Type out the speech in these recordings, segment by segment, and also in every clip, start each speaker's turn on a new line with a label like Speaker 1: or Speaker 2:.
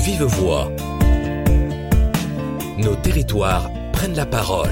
Speaker 1: vive voix. Nos territoires prennent la parole.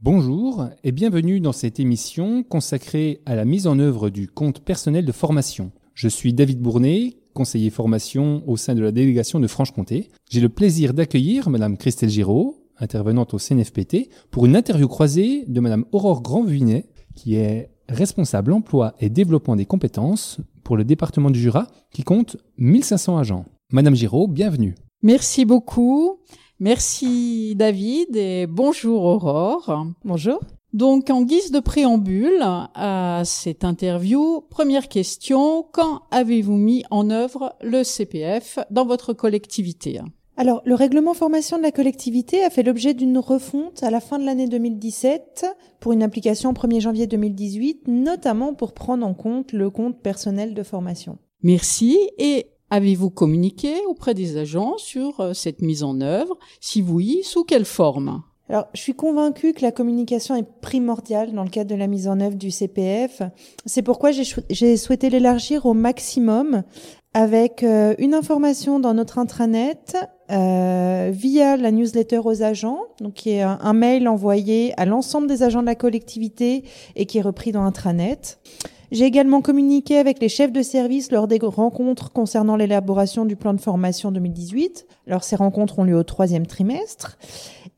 Speaker 2: Bonjour et bienvenue dans cette émission consacrée à la mise en œuvre du compte personnel de formation. Je suis David Bournet, conseiller formation au sein de la délégation de Franche-Comté. J'ai le plaisir d'accueillir Madame Christelle Giraud, intervenante au CNFPT, pour une interview croisée de Madame Aurore Grandvinet, qui est responsable emploi et développement des compétences pour le département du Jura, qui compte 1500 agents. Madame Giraud, bienvenue.
Speaker 3: Merci beaucoup. Merci David et bonjour Aurore.
Speaker 4: Bonjour.
Speaker 3: Donc en guise de préambule à cette interview, première question, quand avez-vous mis en œuvre le CPF dans votre collectivité?
Speaker 4: Alors, le règlement formation de la collectivité a fait l'objet d'une refonte à la fin de l'année 2017 pour une application au 1er janvier 2018, notamment pour prendre en compte le compte personnel de formation.
Speaker 3: Merci. Et Avez-vous communiqué auprès des agents sur euh, cette mise en œuvre? Si oui, sous quelle forme?
Speaker 4: Alors, je suis convaincue que la communication est primordiale dans le cadre de la mise en œuvre du CPF. C'est pourquoi j'ai souhaité l'élargir au maximum avec euh, une information dans notre intranet euh, via la newsletter aux agents, donc qui est un, mail envoyé à l'ensemble des agents de la collectivité et qui est repris dans intranet. J'ai également communiqué avec les chefs de service lors des rencontres concernant l'élaboration du plan de formation 2018. Alors ces rencontres ont lieu au troisième trimestre.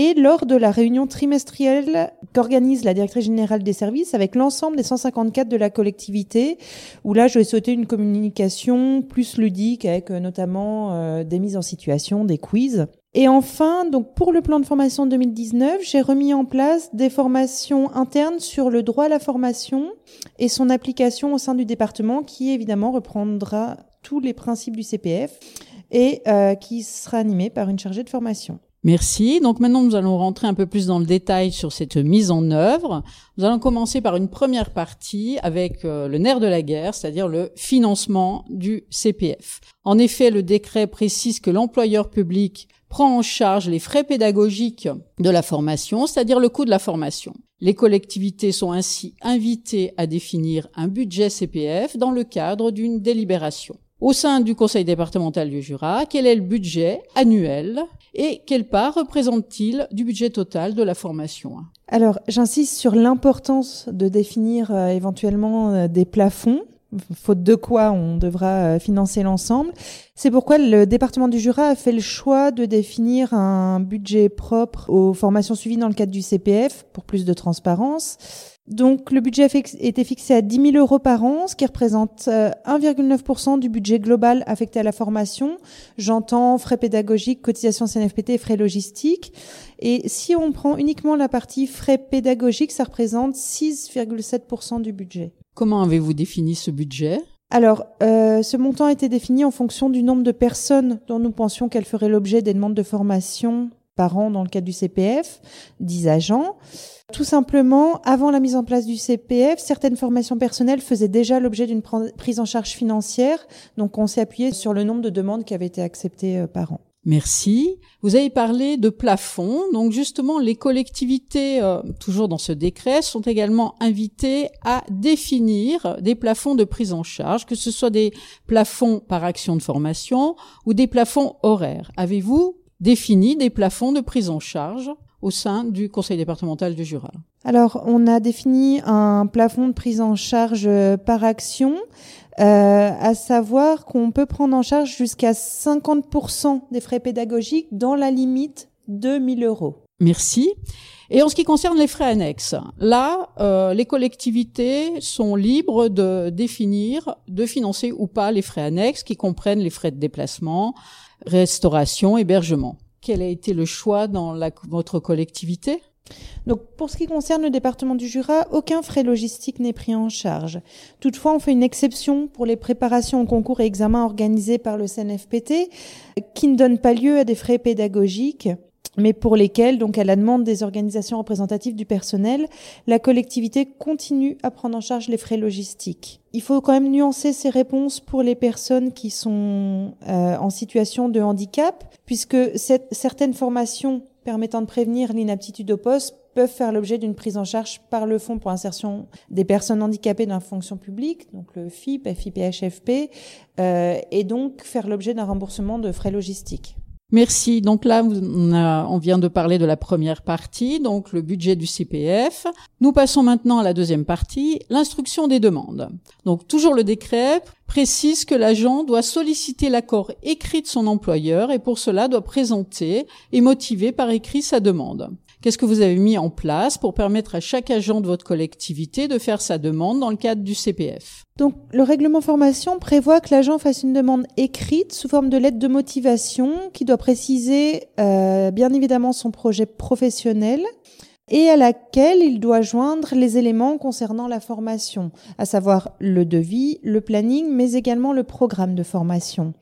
Speaker 4: Et lors de la réunion trimestrielle qu'organise la directrice générale des services avec l'ensemble des 154 de la collectivité, où là je vais sauter une communication plus ludique avec euh, notamment euh, des mises en situation, des quiz. Et enfin, donc pour le plan de formation 2019, j'ai remis en place des formations internes sur le droit à la formation et son application au sein du département, qui évidemment reprendra tous les principes du CPF et euh, qui sera animé par une chargée de formation.
Speaker 3: Merci. Donc maintenant, nous allons rentrer un peu plus dans le détail sur cette mise en œuvre. Nous allons commencer par une première partie avec euh, le nerf de la guerre, c'est-à-dire le financement du CPF. En effet, le décret précise que l'employeur public prend en charge les frais pédagogiques de la formation, c'est-à-dire le coût de la formation. Les collectivités sont ainsi invitées à définir un budget CPF dans le cadre d'une délibération. Au sein du conseil départemental du Jura, quel est le budget annuel et quelle part représente-t-il du budget total de la formation?
Speaker 4: Alors, j'insiste sur l'importance de définir euh, éventuellement euh, des plafonds faute de quoi on devra euh, financer l'ensemble. C'est pourquoi le département du Jura a fait le choix de définir un budget propre aux formations suivies dans le cadre du CPF pour plus de transparence. Donc le budget était fixé à 10 000 euros par an, ce qui représente 1,9% euh, du budget global affecté à la formation. J'entends frais pédagogiques, cotisations CNFPT et frais logistiques. Et si on prend uniquement la partie frais pédagogiques, ça représente 6,7% du budget.
Speaker 3: Comment avez-vous défini ce budget?
Speaker 4: Alors, euh, ce montant a été défini en fonction du nombre de personnes dont nous pensions qu'elles feraient l'objet des demandes de formation par an dans le cadre du CPF, 10 agents. Tout simplement, avant la mise en place du CPF, certaines formations personnelles faisaient déjà l'objet d'une prise en charge financière, donc on s'est appuyé sur le nombre de demandes qui avaient été acceptées euh, par an.
Speaker 3: Merci. Vous avez parlé de plafond. Donc justement, les collectivités, euh, toujours dans ce décret, sont également invitées à définir des plafonds de prise en charge, que ce soit des plafonds par action de formation ou des plafonds horaires. Avez-vous défini des plafonds de prise en charge au sein du conseil départemental du Jura
Speaker 4: Alors, on a défini un plafond de prise en charge par action euh, à savoir qu'on peut prendre en charge jusqu'à 50% des frais pédagogiques dans la limite de 1000 euros.
Speaker 3: Merci. Et en ce qui concerne les frais annexes, là, euh, les collectivités sont libres de définir, de financer ou pas les frais annexes qui comprennent les frais de déplacement, restauration, hébergement. Quel a été le choix dans votre collectivité?
Speaker 4: Donc, pour ce qui concerne le département du Jura, aucun frais logistique n'est pris en charge. Toutefois, on fait une exception pour les préparations aux concours et examens organisés par le CNFPT, qui ne donnent pas lieu à des frais pédagogiques mais pour lesquels, donc à la demande des organisations représentatives du personnel, la collectivité continue à prendre en charge les frais logistiques. Il faut quand même nuancer ces réponses pour les personnes qui sont euh, en situation de handicap, puisque cette, certaines formations permettant de prévenir l'inaptitude au poste peuvent faire l'objet d'une prise en charge par le Fonds pour l'insertion des personnes handicapées dans la fonction publique, donc le FIP, FIPHFP, euh, et donc faire l'objet d'un remboursement de frais logistiques.
Speaker 3: Merci. Donc là, on, vient de parler de la première partie, donc le budget du CPF. Nous passons maintenant à la deuxième partie, l'instruction des demandes. Donc toujours le décret précise que l'agent doit solliciter l'accord écrit de son employeur et pour cela doit présenter et motiver par écrit sa demande. Qu'est-ce que vous avez mis en place pour permettre à chaque agent de votre collectivité de faire sa demande dans le cadre du CPF
Speaker 4: Donc, le règlement formation prévoit que l'agent fasse une demande écrite sous forme de lettre de motivation qui doit préciser euh, bien évidemment son projet professionnel et à laquelle il doit joindre les éléments concernant la formation, à savoir le devis, le planning, mais également le programme de formation.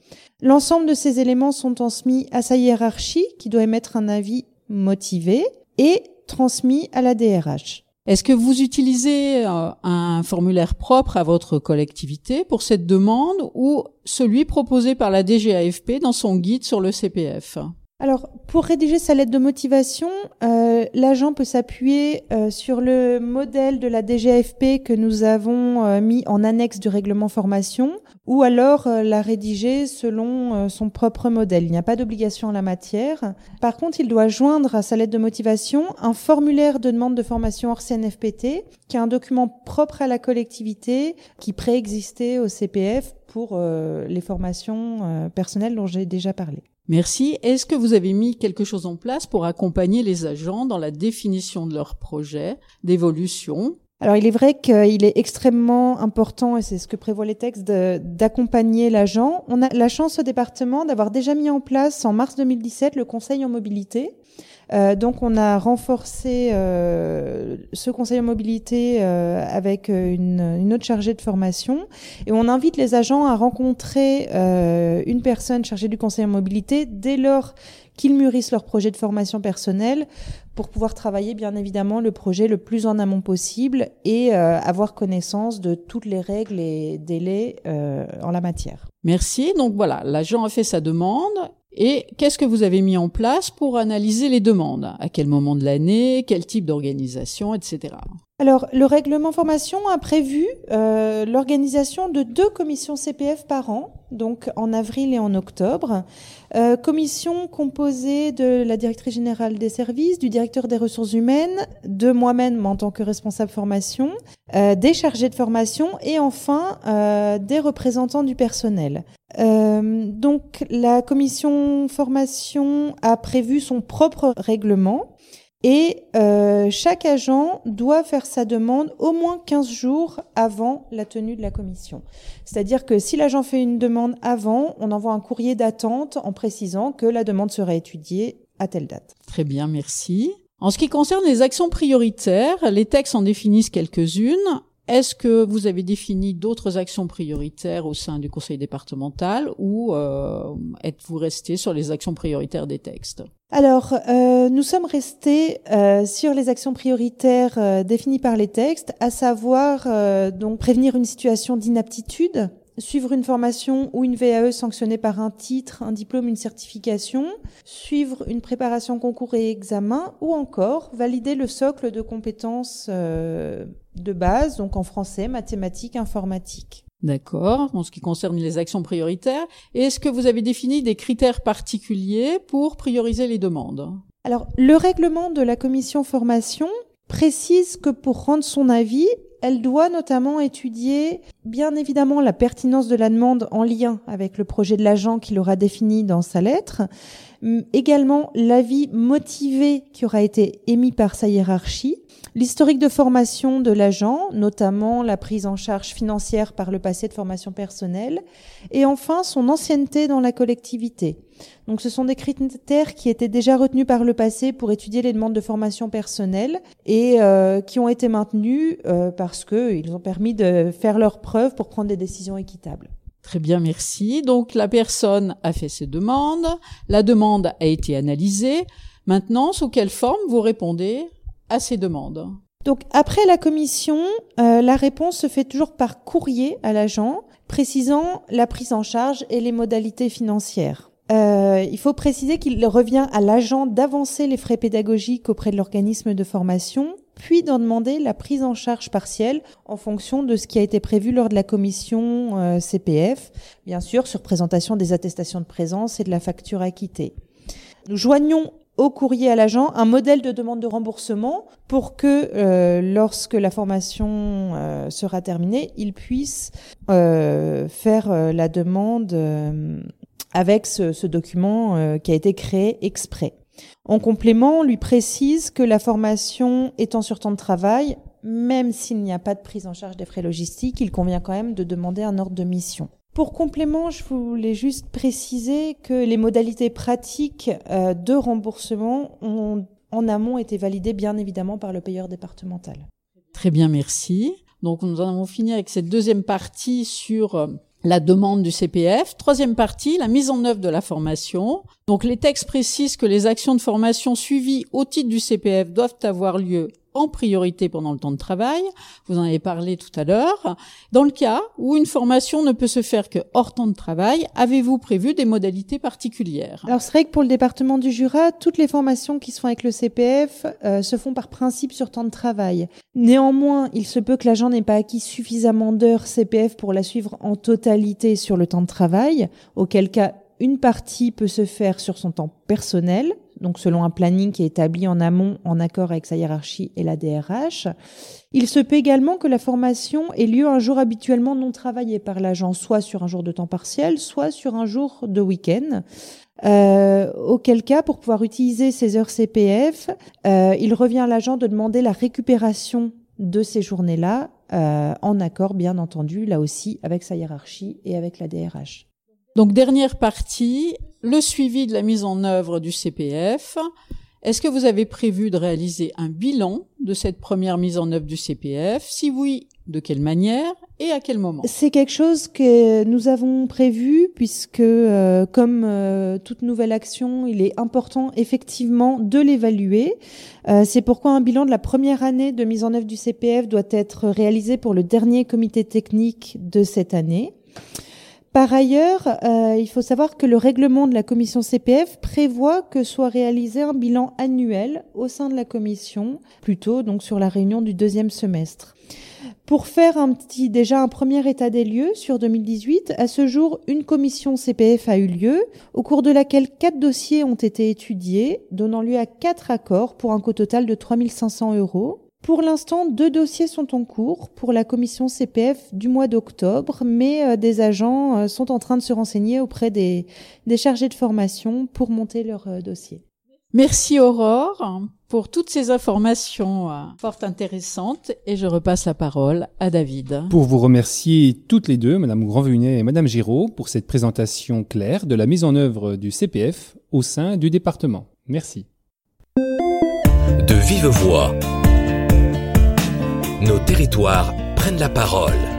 Speaker 4: L'ensemble de ces éléments sont transmis à sa hiérarchie qui doit émettre un avis motivé et transmis à la DRH.
Speaker 3: Est-ce que vous utilisez euh, un formulaire propre à votre collectivité pour cette demande ou celui proposé par la DGAFP dans son guide sur le CPF
Speaker 4: alors, pour rédiger sa lettre de motivation, euh, l'agent peut s'appuyer euh, sur le modèle de la DGAFP que nous avons euh, mis en annexe du règlement formation, ou alors la rédiger selon son propre modèle. Il n'y a pas d'obligation en la matière. Par contre, il doit joindre à sa lettre de motivation un formulaire de demande de formation hors CNFPT, qui est un document propre à la collectivité, qui préexistait au CPF pour les formations personnelles dont j'ai déjà parlé.
Speaker 3: Merci. Est-ce que vous avez mis quelque chose en place pour accompagner les agents dans la définition de leur projet d'évolution?
Speaker 4: Alors il est vrai qu'il est extrêmement important, et c'est ce que prévoient les textes, d'accompagner l'agent. On a la chance au département d'avoir déjà mis en place en mars 2017 le Conseil en mobilité, donc on a renforcé euh, ce conseil en mobilité euh, avec une, une, autre chargée de formation et on invite les agents à rencontrer une personne chargée du conseil en mobilité dès lors qu'ils mûrissent leur projet de formation personnelle pour pouvoir travailler bien évidemment le projet le plus en amont possible et avoir connaissance de toutes les règles et délais en la matière.
Speaker 3: Merci. Donc voilà, l'agent a fait sa demande et qu'est-ce que vous avez mis en place pour analyser les demandes? À quel moment de l'année? Quel type d'organisation, etc.
Speaker 4: Alors, le règlement formation a prévu euh, l'organisation de deux commissions CPF par an, donc en avril et en octobre. Euh, commission composée de la directrice générale des services, du directeur des ressources humaines, de moi-même en tant que responsable formation, euh, des chargés de formation et enfin euh, des représentants du personnel. Donc, la commission formation a prévu son propre règlement et euh, chaque agent doit faire sa demande au moins 15 jours avant la tenue de la commission. C'est-à-dire que si l'agent fait une demande avant, on envoie un courrier d'attente en précisant que la demande sera étudiée à telle date.
Speaker 3: Très bien, merci. En ce qui concerne les actions prioritaires, les textes en définissent quelques-unes. Est-ce que vous avez défini d'autres actions prioritaires au sein du conseil départemental ou euh, êtes-vous resté sur les actions prioritaires des textes?
Speaker 4: Alors, euh, nous sommes restés euh, sur les actions prioritaires euh, définies par les textes, à savoir euh, donc prévenir une situation d'inaptitude, suivre une formation ou une VAE sanctionnée par un titre, un diplôme, une certification, suivre une préparation concours et examen, ou encore valider le socle de compétences de base, donc en français, mathématiques, informatique.
Speaker 3: D'accord, en ce qui concerne les actions prioritaires. Est-ce que vous avez défini des critères particuliers pour prioriser les demandes?
Speaker 4: Alors, le règlement de la commission formation précise que pour rendre son avis, elle doit notamment étudier bien évidemment la pertinence de la demande en lien avec le projet de l'agent qu'il aura défini dans sa lettre, également l'avis motivé qui aura été émis par sa hiérarchie, L'historique de formation de l'agent, notamment la prise en charge financière par le passé de formation personnelle, et enfin son ancienneté dans la collectivité. Donc ce sont des critères qui étaient déjà retenus par le passé pour étudier les demandes de formation personnelle et euh, qui ont été maintenus euh, parce qu'ils ont permis de faire leurs preuves pour prendre des décisions équitables.
Speaker 3: Très bien, merci. Donc la personne a fait ses demandes, la demande a été analysée. Maintenant, sous quelle forme vous répondez à ces demandes?
Speaker 4: Donc après la commission, euh, la réponse se fait toujours par courrier à l'agent, précisant la prise en charge et les modalités financières. Euh, il faut préciser qu'il revient à l'agent d'avancer les frais pédagogiques auprès de l'organisme de formation, puis d'en demander la prise en charge partielle en fonction de ce qui a été prévu lors de la commission euh, CPF, bien sûr sur présentation des attestations de présence et de la facture acquittée. Nous joignons au courrier à l'agent un modèle de demande de remboursement pour que euh, lorsque la formation euh, sera terminée, il puisse faire la demande avec ce, ce document qui a été créé exprès. En complément, on lui précise que la formation étant sur temps de travail, même s'il n'y a pas de prise en charge des frais logistiques, il convient quand même de demander un ordre de mission. Pour complément, je voulais juste préciser que les modalités pratiques euh, de remboursement ont en amont été validées bien évidemment par le payeur départemental.
Speaker 3: Très bien, merci. Donc nous en avons fini avec cette deuxième partie sur euh, la demande du CPF. Troisième partie, la mise en œuvre de la formation. Donc les textes précisent que les actions de formation suivies au titre du CPF doivent avoir lieu en priorité pendant le temps de travail. Vous en avez parlé tout à l'heure. Dans le cas où une formation ne peut se faire que hors temps de travail, avez-vous prévu des modalités particulières?
Speaker 4: Alors c'est vrai que pour le département du Jura, toutes les formations qui sont avec le CPF euh, se font par principe sur temps de travail. Néanmoins, il se peut que l'agent n'ait pas acquis suffisamment d'heures CPF pour la suivre en totalité sur le temps de travail, auquel cas une partie peut se faire sur son temps personnel, donc selon un planning qui est établi en amont en accord avec sa hiérarchie et la DRH. Il se peut également que la formation ait lieu un jour habituellement non travaillé par l'agent, soit sur un jour de temps partiel, soit sur un jour de week-end. Euh, auquel cas, pour pouvoir utiliser ces heures CPF, euh, il revient à l'agent de demander la récupération de ces journées-là, euh, en accord bien entendu, là aussi, avec sa hiérarchie et avec la DRH.
Speaker 3: Donc dernière partie, le suivi de la mise en œuvre du CPF. Est-ce que vous avez prévu de réaliser un bilan de cette première mise en œuvre du CPF Si oui, de quelle manière et à quel moment?
Speaker 4: C'est quelque chose que nous avons prévu puisque, euh, comme euh, toute nouvelle action, il est important effectivement de l'évaluer. Euh, c'est pourquoi un bilan de la première année de mise en œuvre du CPF doit être réalisé pour le dernier comité technique de cette année. Par ailleurs, euh, il faut savoir que le règlement de la commission CPF prévoit que soit réalisé un bilan annuel au sein de la commission, plutôt donc sur la réunion du deuxième semestre. Pour faire un petit, déjà un premier état des lieux sur 2018, à ce jour, une commission CPF a eu lieu, au cours de laquelle quatre dossiers ont été étudiés, donnant lieu à quatre accords pour un coût total de 3500 euros. Pour l'instant, deux dossiers sont en cours pour la commission CPF du mois d'octobre, mais euh, des agents euh, sont en train de se renseigner auprès des, chargés de formation pour monter leur euh, dossier.
Speaker 3: Merci Aurore pour toutes ces informations fort intéressantes et je repasse la parole à David.
Speaker 2: Pour vous remercier toutes les deux, Madame Grandvenet et Madame Giraud, pour cette présentation claire de la mise en œuvre du CPF au sein du département. Merci.
Speaker 1: De vive voix nos territoires prennent la parole.